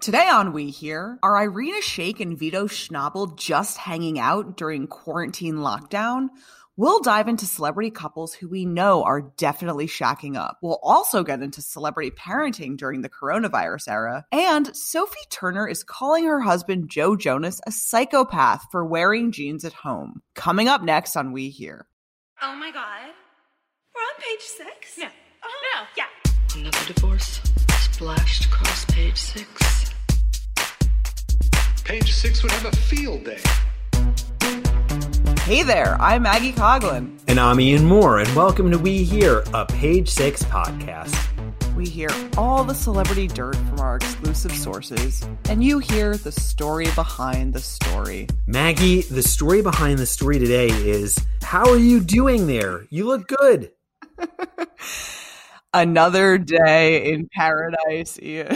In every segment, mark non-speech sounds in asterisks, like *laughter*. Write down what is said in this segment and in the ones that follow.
Today on We Hear, are Irina Shayk and Vito Schnabel just hanging out during quarantine lockdown? We'll dive into celebrity couples who we know are definitely shacking up. We'll also get into celebrity parenting during the coronavirus era. And Sophie Turner is calling her husband Joe Jonas a psychopath for wearing jeans at home. Coming up next on We Hear. Oh my god. We're on page six? No. Uh-huh. No. Yeah. Another divorce splashed across page six. Page six would have a field day. Hey there, I'm Maggie Coughlin. And I'm Ian Mohr, and welcome to We Hear, a Page Six podcast. We hear all the celebrity dirt from our exclusive sources, and you hear the story behind the story. Maggie, the story behind the story today is how are you doing there? You look good. *laughs* Another day in paradise, Ian.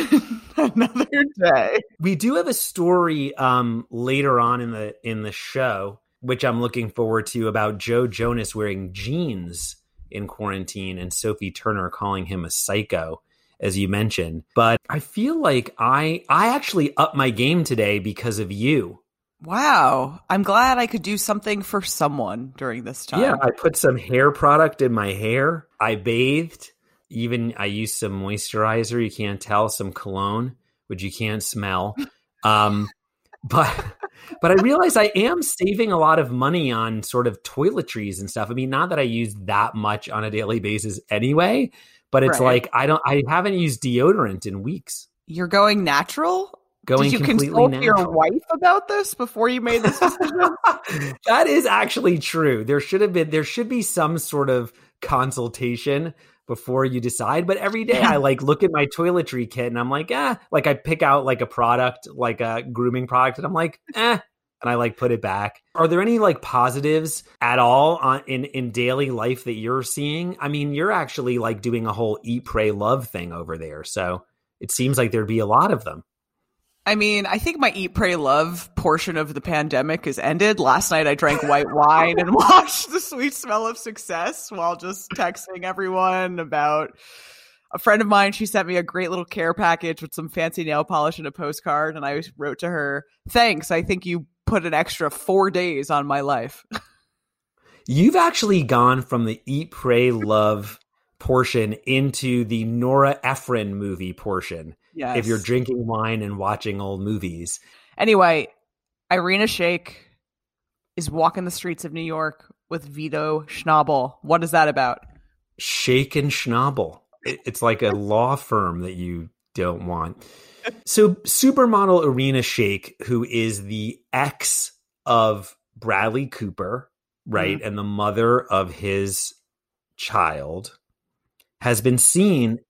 *laughs* Another day. We do have a story um, later on in the in the show, which I'm looking forward to about Joe Jonas wearing jeans in quarantine and Sophie Turner calling him a psycho, as you mentioned. But I feel like I I actually up my game today because of you. Wow. I'm glad I could do something for someone during this time. Yeah, I put some hair product in my hair. I bathed. Even I used some moisturizer. You can't tell some cologne, which you can't smell. Um, *laughs* but but I realize I am saving a lot of money on sort of toiletries and stuff. I mean, not that I use that much on a daily basis anyway, but it's Right. like I don't. I haven't used deodorant in weeks. You're going natural? Going Did you completely consult natural. your wife about this before you made this decision? *laughs* that is actually true. There should have been there should be some sort of consultation before you decide. But every day I like look at my toiletry kit and I'm like, ah, like I pick out like a product, like a grooming product, and I'm like, eh. And I like put it back. Are there any like positives at all on in in daily life that you're seeing? I mean, you're actually like doing a whole eat, pray, love thing over there. So it seems like there'd be a lot of them. I mean, I think my eat, pray, love portion of the pandemic is ended. Last night I drank white *laughs* wine and *laughs* watched The Sweet Smell of Success while just texting everyone about a friend of mine. She sent me a great little care package with some fancy nail polish and a postcard. And I wrote to her, Thanks. I think you put an extra four days on my life. *laughs* You've actually gone from the eat, pray, love portion into the Nora Ephron movie portion. Yes. If you're drinking wine and watching old movies, Anyway, Irina Shayk is walking the streets of New York with Vito Schnabel. What is that about? Shake and Schnabel. It's like a *laughs* law firm that you don't want. So, supermodel Irina Shayk, who is the ex of Bradley Cooper, right, mm-hmm. and the mother of his child, has been seen,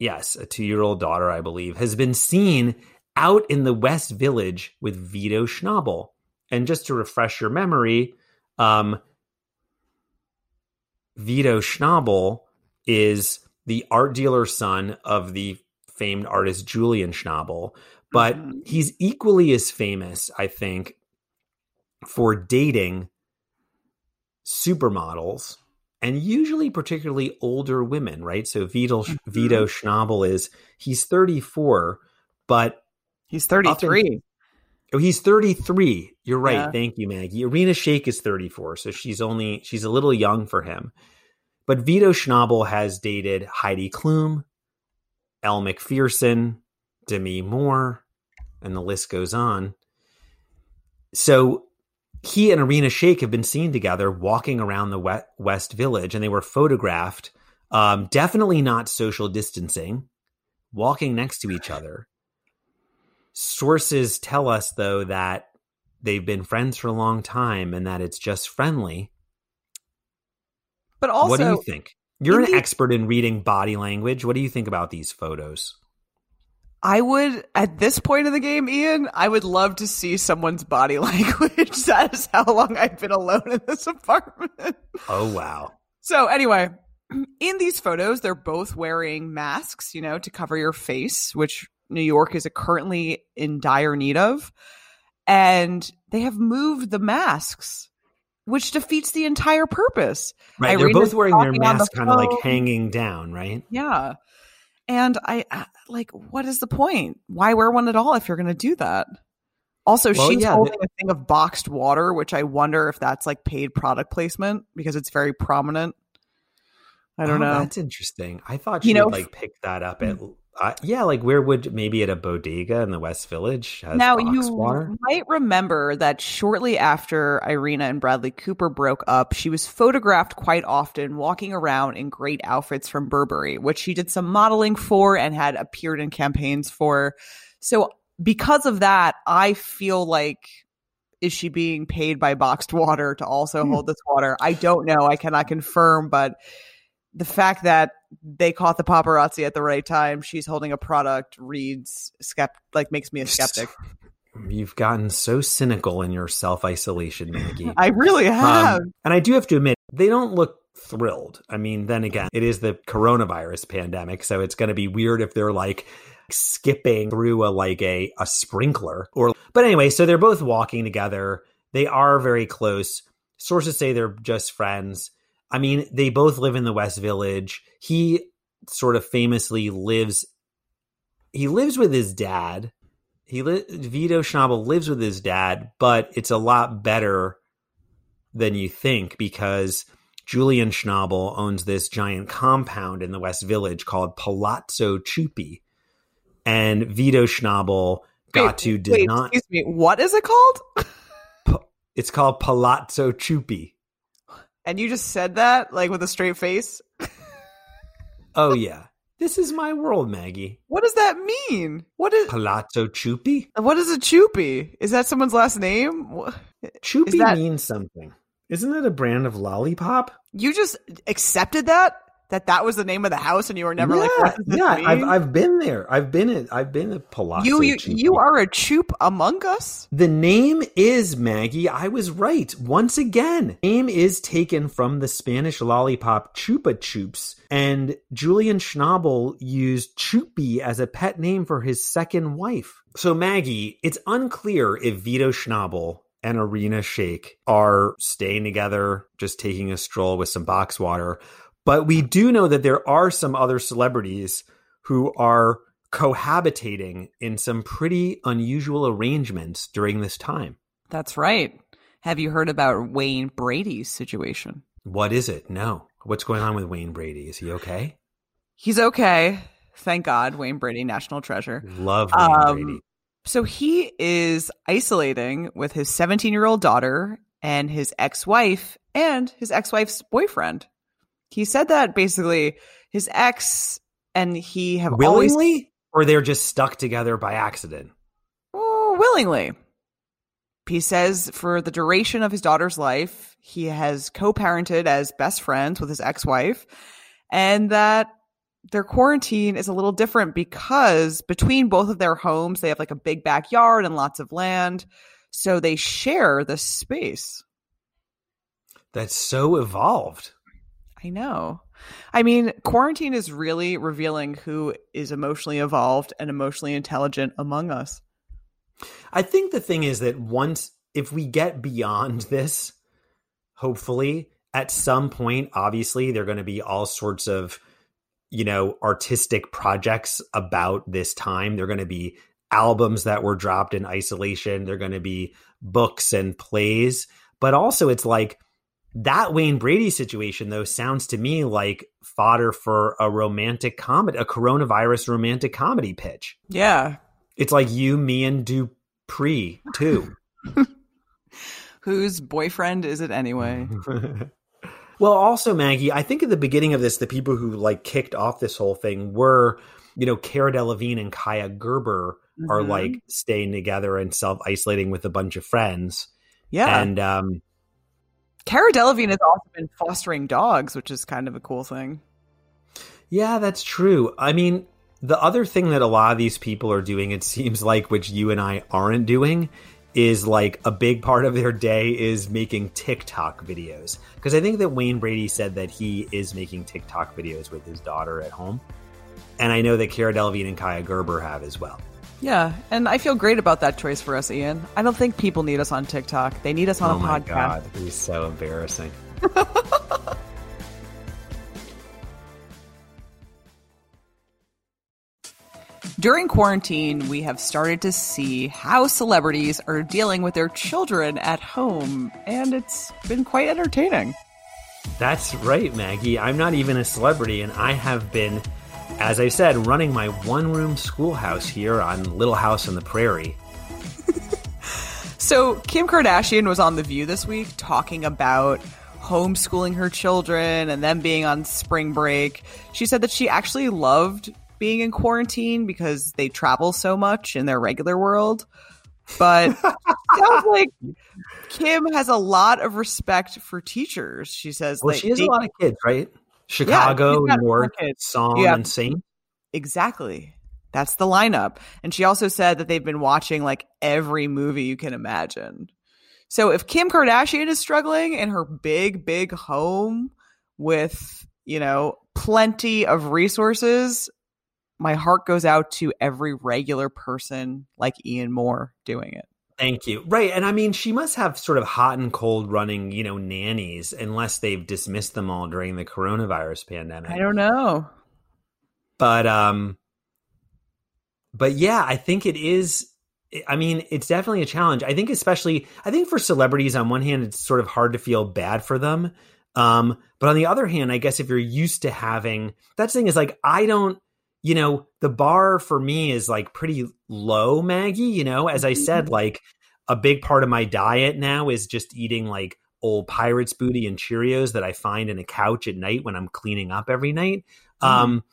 yes, a two year old daughter, I believe, has been seen out in the West Village with Vito Schnabel. And just to refresh your memory, um, Vito Schnabel is the art dealer son of the famed artist Julian Schnabel, but Mhm. he's equally as famous, I think, for dating supermodels and usually particularly older women, right? So Vito mm-hmm. Vito Schnabel is he's 34, but He's 33. Oh, he's 33. You're right. Yeah. Thank you, Maggie. Irina Shayk is 34, so she's only she's a little young for him. But Vito Schnabel has dated Heidi Klum, Elle Macpherson, Demi Moore, and the list goes on. So he and Irina Shayk have been seen together walking around the West Village, and they were photographed. Um, definitely not social distancing, walking next to each other. Sources tell us, though, that they've been friends for a long time and that it's just friendly. But also, what do you think? You're an the- expert in reading body language. What do you think about these photos? I would, at this point of the game, Ian, I would love to see someone's body *laughs* language. that is how long I've been alone in this apartment. Oh, wow. So, anyway, *clears throat* in these photos, they're both wearing masks, you know, to cover your face, which New York is currently in dire need of. And they have moved the masks, which defeats the entire purpose. Right. They're both wearing their talking the masks kind of like hanging down, right? Yeah. And I uh, like, what is the point? Why wear one at all if you're going to do that? Also, Well, she's yeah, holding a thing of boxed water, which I wonder if that's like paid product placement because it's very prominent. I don't Oh, know. That's interesting. I thought You she know, would like pick that up at uh, yeah, like where would maybe at a bodega in the West Village has now you water? might remember that shortly after Irina and Bradley Cooper broke up, she was photographed quite often walking around in great outfits from Burberry, which she did some modeling for and had appeared in campaigns for. So because of that, I feel like is she being paid by boxed water to also Hmm. hold this water? I don't know. I cannot confirm, but the fact that they caught the paparazzi at the right time, she's holding a product reads skept like makes me a *laughs* skeptic. You've gotten so cynical in your self isolation, Maggie. *laughs* I really have. Um, and I do have to admit, they don't look thrilled. I mean, then again, it is the coronavirus pandemic, so it's going to be weird if they're like skipping through a like a a sprinkler or but anyway, so they're both walking together. They are very close. Sources say they're just friends. I mean, they both live in the West Village. He sort of famously lives he lives with his dad. He li- Vito Schnabel lives with his dad, but it's a lot better than you think because Julian Schnabel owns this giant compound in the West Village called Palazzo Chupi. And Vito Schnabel got Wait, to wait, design excuse me. What is it called? it's called Palazzo Chupi. And you just said that like with a straight face. Oh *laughs* yeah. This is my world, Maggie. What does that mean? What is Palazzo Chupi? what is a choopy? Is that someone's last name? Chupi that- means something. Isn't it a brand of lollipop? You just accepted that that that was the name of the house, and you were never like, yeah, this yeah. mean? I've I've been there. I've been at I've been at Palazzo. you you, you are a choop among us. The name is Maggie. I was right. Once again, name is taken from the Spanish lollipop Chupa Chups, and Julian Schnabel used Chupi as a pet name for his second wife. So, Maggie, it's unclear if Vito Schnabel and Irina Shayk are staying together, just taking a stroll with some box water. But we do know that there are some other celebrities who are cohabitating in some pretty unusual arrangements during this time. That's right. Have you heard about Wayne Brady's situation? What is it? No. What's going on with Wayne Brady? Is he okay? He's okay. Thank God, Wayne Brady, national treasure. Love Wayne Um, Brady. So he is isolating with his 17 year old daughter and his ex wife and his ex wife's boyfriend. He said that basically his ex and he have always Willingly? Or they're just stuck together by accident? Oh, willingly. He says for the duration of his daughter's life, he has co parented as best friends with his ex wife, and that their quarantine is a little different because between both of their homes, they have like a big backyard and lots of land. So they share the space. That's so evolved. I know. I mean, quarantine is really revealing who is emotionally evolved and emotionally intelligent among us. I think the thing is that once, if we get beyond this, hopefully, at some point, obviously, there are going to be all sorts of, you know, artistic projects about this time. There are going to be albums that were dropped in isolation. There are going to be books and plays. But also, it's like that Wayne Brady situation, though, sounds to me like fodder for a romantic comedy, a coronavirus romantic comedy pitch. Yeah. It's like you, me, and Dupree too. *laughs* Whose boyfriend is it anyway? *laughs* well, also Maggie, I think at the beginning of this, the people who like kicked off this whole thing were, you know, Cara Delevingne and Kaia Gerber are Mhm. like staying together and self isolating with a bunch of friends. Yeah. And um, Cara Delevingne has also been fostering dogs, which is kind of a cool thing. yeah, that's true. I mean, the other thing that a lot of these people are doing, it seems like, which you and I aren't doing, is like a big part of their day is making TikTok videos. Because I think that Wayne Brady said that he is making TikTok videos with his daughter at home. And I know that Cara Delevingne and Kaia Gerber have as well. Yeah, and I feel great about that choice for us, Ian. I don't think people need us on TikTok. They need us on oh a my podcast. god, he's so embarrassing. *laughs* During quarantine, we have started to see how celebrities are dealing with their children at home, and it's been quite entertaining. That's right, Maggie. I'm not even a celebrity, and I have been, as I said, running my one room schoolhouse here on Little House on the Prairie. So, Kim Kardashian was on The View this week talking about homeschooling her children and them being on spring break. She said that she actually loved being in quarantine because they travel so much in their regular world. But *laughs* sounds like Kim has a lot of respect for teachers. She says, Well, like, she has they- a lot of kids, right? Chicago, got four Psalm, Yeah. and Saint. Exactly. That's the lineup. And she also said that they've been watching like every movie you can imagine. So if Kim Kardashian is struggling in her big, big home with, you know, plenty of resources, my heart goes out to every regular person like Ian Mohr doing it. Thank you. Right. And I mean, she must have sort of hot and cold running, you know, nannies, unless they've dismissed them all during the coronavirus pandemic. I don't know. but um but yeah i think it is i mean it's definitely a challenge i think especially i think for celebrities on one hand it's sort of hard to feel bad for them um but on the other hand i guess if you're used to having that thing is like i don't you know the bar for me is like pretty low maggie you know? As i said like a big part of my diet now is just eating like old pirates booty and cheerios that i find in a couch at night when i'm cleaning up every night. Um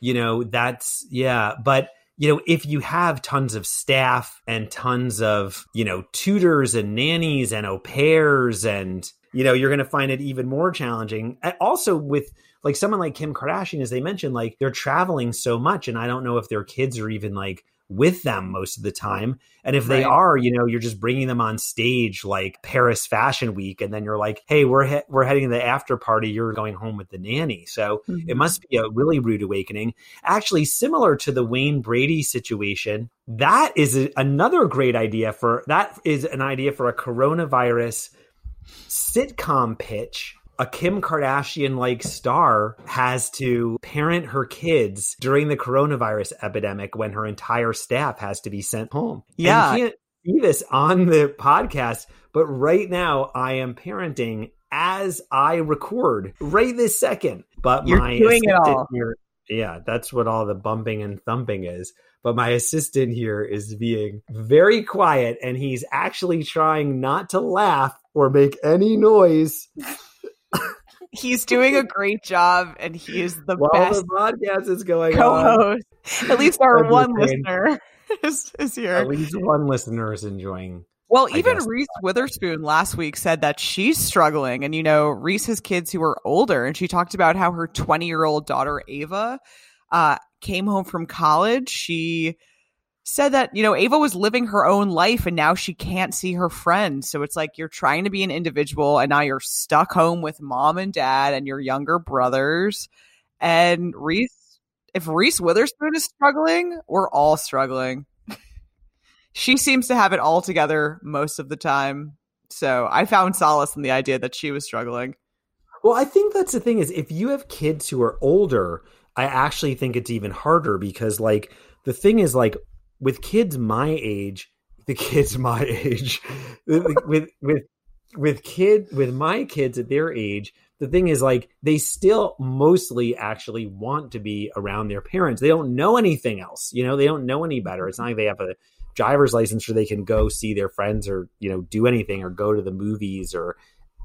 you know that's yeah but you know if you have tons of staff and tons of you know tutors and nannies and au pairs and you know you're going to find it even more challenging. Also with like someone like kim kardashian as they mentioned like they're traveling so much and i don't know if their kids are even like with them most of the time and if they Right. are you know you're just bringing them on stage like paris fashion week and then you're like hey we're he- we're heading to the after party you're going home with the nanny so it mm-hmm. must be a really rude awakening. Actually, similar to the Wayne Brady situation, that is a, another great idea for that is an idea for a coronavirus sitcom pitch. A Kim Kardashian like star has to parent her kids during the coronavirus epidemic when her entire staff has to be sent home. And Yeah. you can't see this on the podcast, but right now I am parenting as I record right this second. But You're my doing it all. here, yeah, that's what all the bumping and thumping is. But my assistant here is being very quiet and he's actually trying not to laugh or make any noise He's doing a great job and he is the while best the podcast is going on. co-host. At least our one listener *laughs* is, is here. At least one listener is enjoying. Well, I even. Reese Witherspoon last week said that she's struggling. And, you know, Reese has kids who are older. And she talked about how her 20 year old daughter, Ava, uh, came home from college. She said that, you know, Ava was living her own life and now she can't see her friends. So it's like you're trying to be an individual and now you're stuck home with mom and dad and your younger brothers. And Reese, if Reese Witherspoon is struggling, we're all struggling *laughs* she seems to have it all together most of the time. So I found solace in the idea that she was struggling. Well, I think that's the thing is if you have kids who are older, I actually think it's even harder because like the thing is like with kids my age, the kids *laughs* my age, with with with kid with my kids at their age, the thing is like they still mostly actually want to be around their parents. They don't know anything else. You know, they don't know any better. It's not like they have a driver's license or they can go see their friends or, you know, do anything or go to the movies or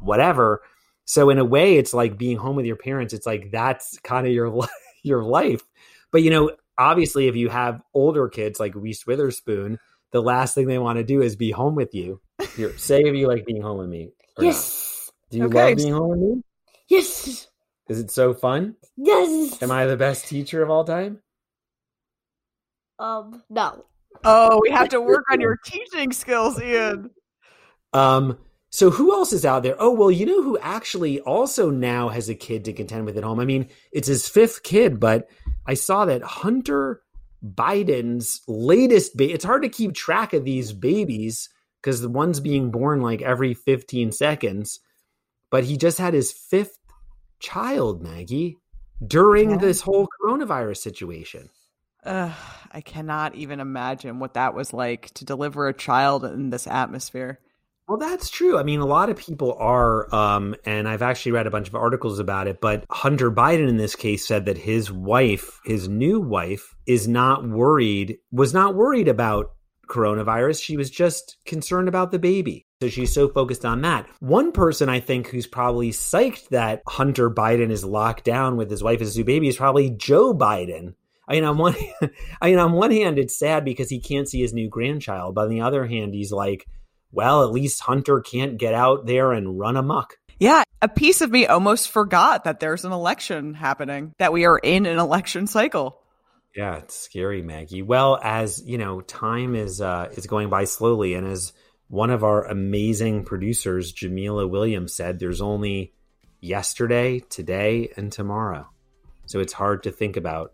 whatever. So in a way, it's like being home with your parents. It's like that's kind of your *laughs* your life. But you know, obviously, if you have older kids like Reese Witherspoon, the last thing they want to do is be home with you. Here, *laughs* say if you like being home with me. or not. Yes. Do you Okay. love being home with me? Yes. Is it so fun? Yes. Am I the best teacher of all time? Um. No. Oh, we have to work on your *laughs* teaching skills, Ian. Um, so who else is out there? Oh, well, you know who actually also now has a kid to contend with at home? I mean, it's his fifth kid, but I saw that Hunter Biden's latest baby. It's hard to keep track of these babies because the one's being born like every 15 seconds. But he just had his fifth child, Maggie, during Yeah. this whole coronavirus situation. Ugh, I cannot even imagine what that was like to deliver a child in this atmosphere. Well, that's true. I mean, a lot of people are, um, and I've actually read a bunch of articles about it, but Hunter Biden in this case said that his wife, his new wife, is not worried, was not worried about coronavirus. She was just concerned about the baby. So she's so focused on that. One person I think who's probably psyched that Hunter Biden is locked down with his wife and his new baby is probably Joe Biden. I mean, on one, *laughs* I mean, on one hand, it's sad because he can't see his new grandchild, but on the other hand, he's like, well, at least Hunter can't get out there and run amok. Yeah, a piece of me almost forgot that there's an election happening, that we are in an *laughs* election cycle. Yeah, it's scary, Maggie. Well, as you know, time is uh, is going by slowly, and as one of our amazing producers, Jamila Williams, said, "There's only yesterday, today, and tomorrow." So it's hard to think about.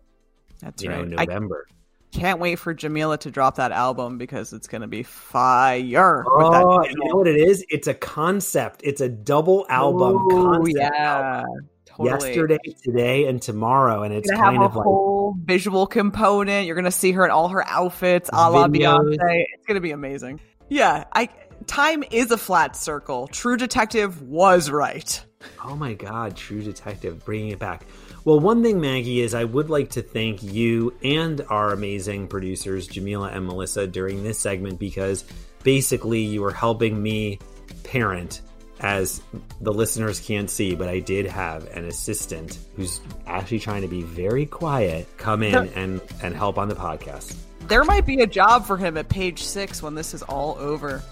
That's you right. know, November. I can't wait for Jamila to drop that album because it's going to be fire. with Oh, that you know what it is? It's a concept. It's a double album Ooh, concept. yeah, album. totally. Yesterday, today, and tomorrow, and it's gonna kind have of a like whole visual component. You're gonna see her in all her outfits, a la Videos. Beyonce. It's gonna be amazing. Yeah, I. Time is a flat circle. True Detective was right. Oh my God, True Detective, bringing it back. Well, one thing, Maggie, is I would like to thank you and our amazing producers, Jamila and Melissa, during this segment because basically you were helping me parent, as the listeners can't see, but I did have an assistant who's actually trying to be very quiet come in and, and help on the podcast. There might be a job for him at page six when this is all over.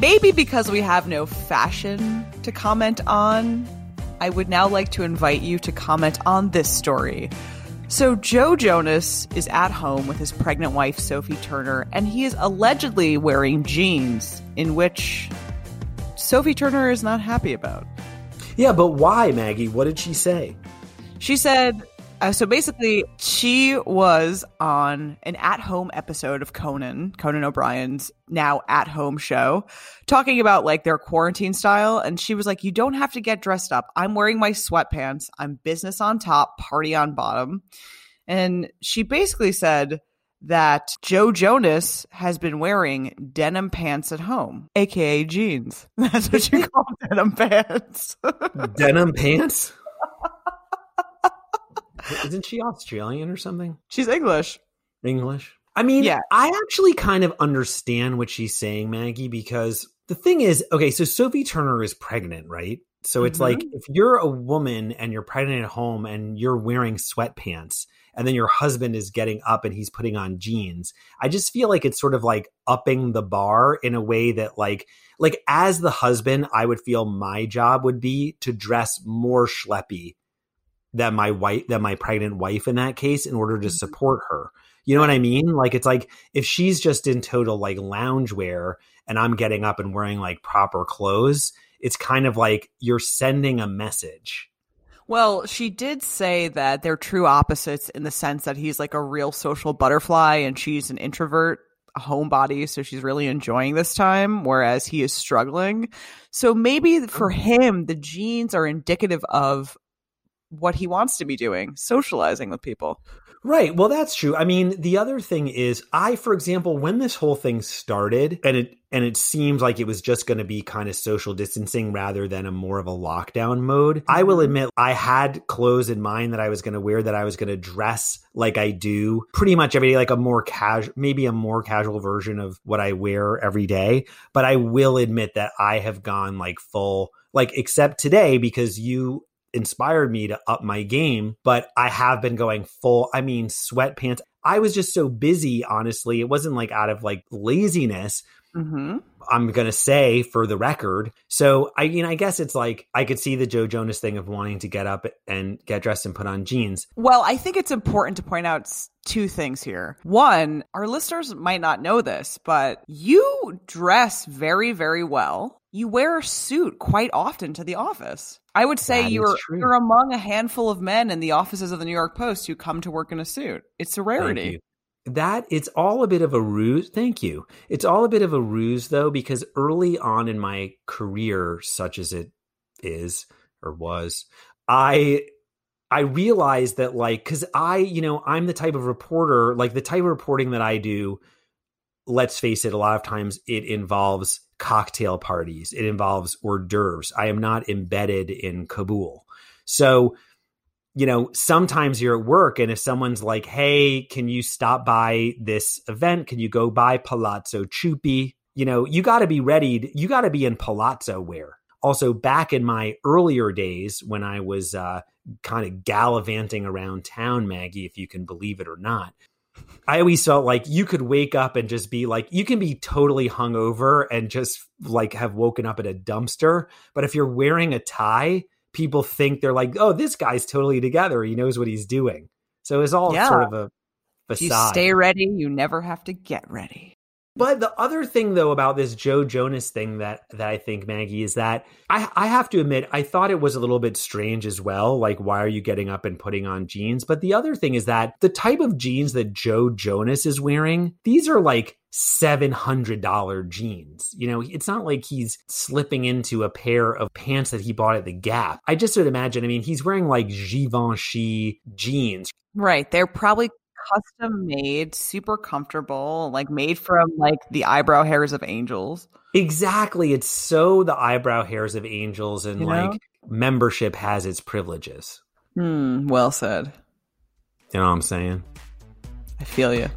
Maybe because we have no fashion to comment on, I would now like to invite you to comment on this story. So, Joe Jonas is at home with his pregnant wife, Sophie Turner, and he is allegedly wearing jeans in which Sophie Turner is not happy about. Yeah, but why, Maggie? What did she say? She said, uh, so basically, she was on an at home episode of Conan, Conan O'Brien's now at home show, talking about like their quarantine style. And she was like, You don't have to get dressed up. I'm wearing my sweatpants. I'm business on top, party on bottom. And she basically said that Joe Jonas has been wearing denim pants at home, aka jeans. *laughs* That's what you *laughs* call denim pants. Denim pants? *laughs* Isn't she Australian or something? She's English. English. I mean, Yeah. I actually kind of understand what she's saying, Maggie, because the thing is, okay, so Sophie Turner is pregnant, right? So it's Mhm. like if you're a woman and you're pregnant at home and you're wearing sweatpants and then your husband is getting up and he's putting on jeans, I just feel like it's sort of like upping the bar in a way that like like as the husband, I would feel my job would be to dress more schleppy than my wife than my pregnant wife in that case in order to mm-hmm. support her. You know what I mean? Like it's like if she's just in total like loungewear and I'm getting up and wearing like proper clothes, it's kind of like you're sending a message. Well, she did say that they're true opposites in the sense that he's like a real social butterfly and she's an introvert, a homebody, so she's really enjoying this time, whereas he is struggling. So maybe for oh. him, the jeans are indicative of what he wants to be doing, socializing with people. Right. Well, that's true. I mean, the other thing is I, for example, when this whole thing started and it and it seems like it was just going to be kind of social distancing rather than a more of a lockdown mode. I will mm-hmm. admit I had clothes in mind that I was going to wear that I was going to dress like I do pretty much every day, like a more casual, maybe a more casual version of what I wear every day. But I will admit that I have gone like full, like except today because you inspired me to up my game, but I have been going full, I mean, sweatpants. I was just so busy, honestly. It wasn't like out of like laziness. Mm-hmm. I'm going to say for the record. So I, know, I guess it's like I could see the Joe Jonas thing of wanting to get up and get dressed and put on jeans. Well, I think it's important to point out two things here. One, our listeners might not know this, but you dress very, very well. You wear a suit quite often to the office. I would say That you're you're among a handful of men in the offices of the New York Post who come to work in a suit. It's a rarity. That it's all a bit of a ruse. Thank you. It's all a bit of a ruse though, because early on in my career, such as it is or was, I I realized that like cuz I, you know, I'm the type of reporter, like the type of reporting that I do, let's face it, a lot of times it involves cocktail parties. It involves hors d'oeuvres. I am not embedded in Kabul. So, you know, sometimes you're at work and if someone's like, "Hey, can you stop by this event? Can you go by Palazzo Chupi?" You know, you got to be ready. You got to be in palazzo wear. Also, back in my earlier days when I was uh, kind of gallivanting around town, Maggie, if you can believe it or not, I always felt like you could wake up and just be like, you can be totally hungover and just like have woken up at a dumpster. But if you're wearing a tie, people think they're like, oh, this guy's totally together. He knows what he's doing. So it's all Yeah. sort of a If you stay ready, you never have to get ready. But the other thing though about this Joe Jonas thing that that I think Maggie is that I I have to admit I thought it was a little bit strange as well like why are you getting up and putting on jeans but the other thing is that the type of jeans that Joe Jonas is wearing these are like $700 jeans. You know, it's not like he's slipping into a pair of pants that he bought at the Gap. I just would imagine, I mean, he's wearing like Givenchy jeans. Right. They're probably custom made, super comfortable, like made from like the eyebrow hairs of angels. Exactly. It's so the eyebrow hairs of angels and You know? like membership has its privileges. Hmm. Well said. You know what I'm saying? I feel you.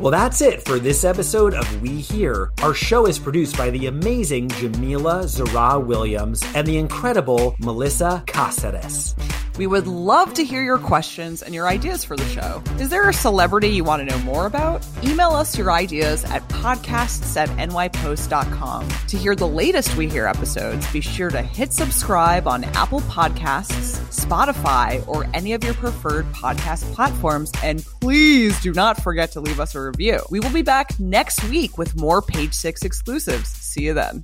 Well, that's it for this episode of We Hear. Our show is produced by the amazing Jamila Zara Williams and the incredible Melissa Caceres. We would love to hear your questions and your ideas for the show. Is there a celebrity you want to know more about? Email us your ideas at podcasts at nypost.com. To hear the latest We Hear episodes, be sure to hit subscribe on Apple Podcasts, Spotify, or any of your preferred podcast platforms. And please do not forget to leave us a review. We will be back next week with more Page Six exclusives. See you then.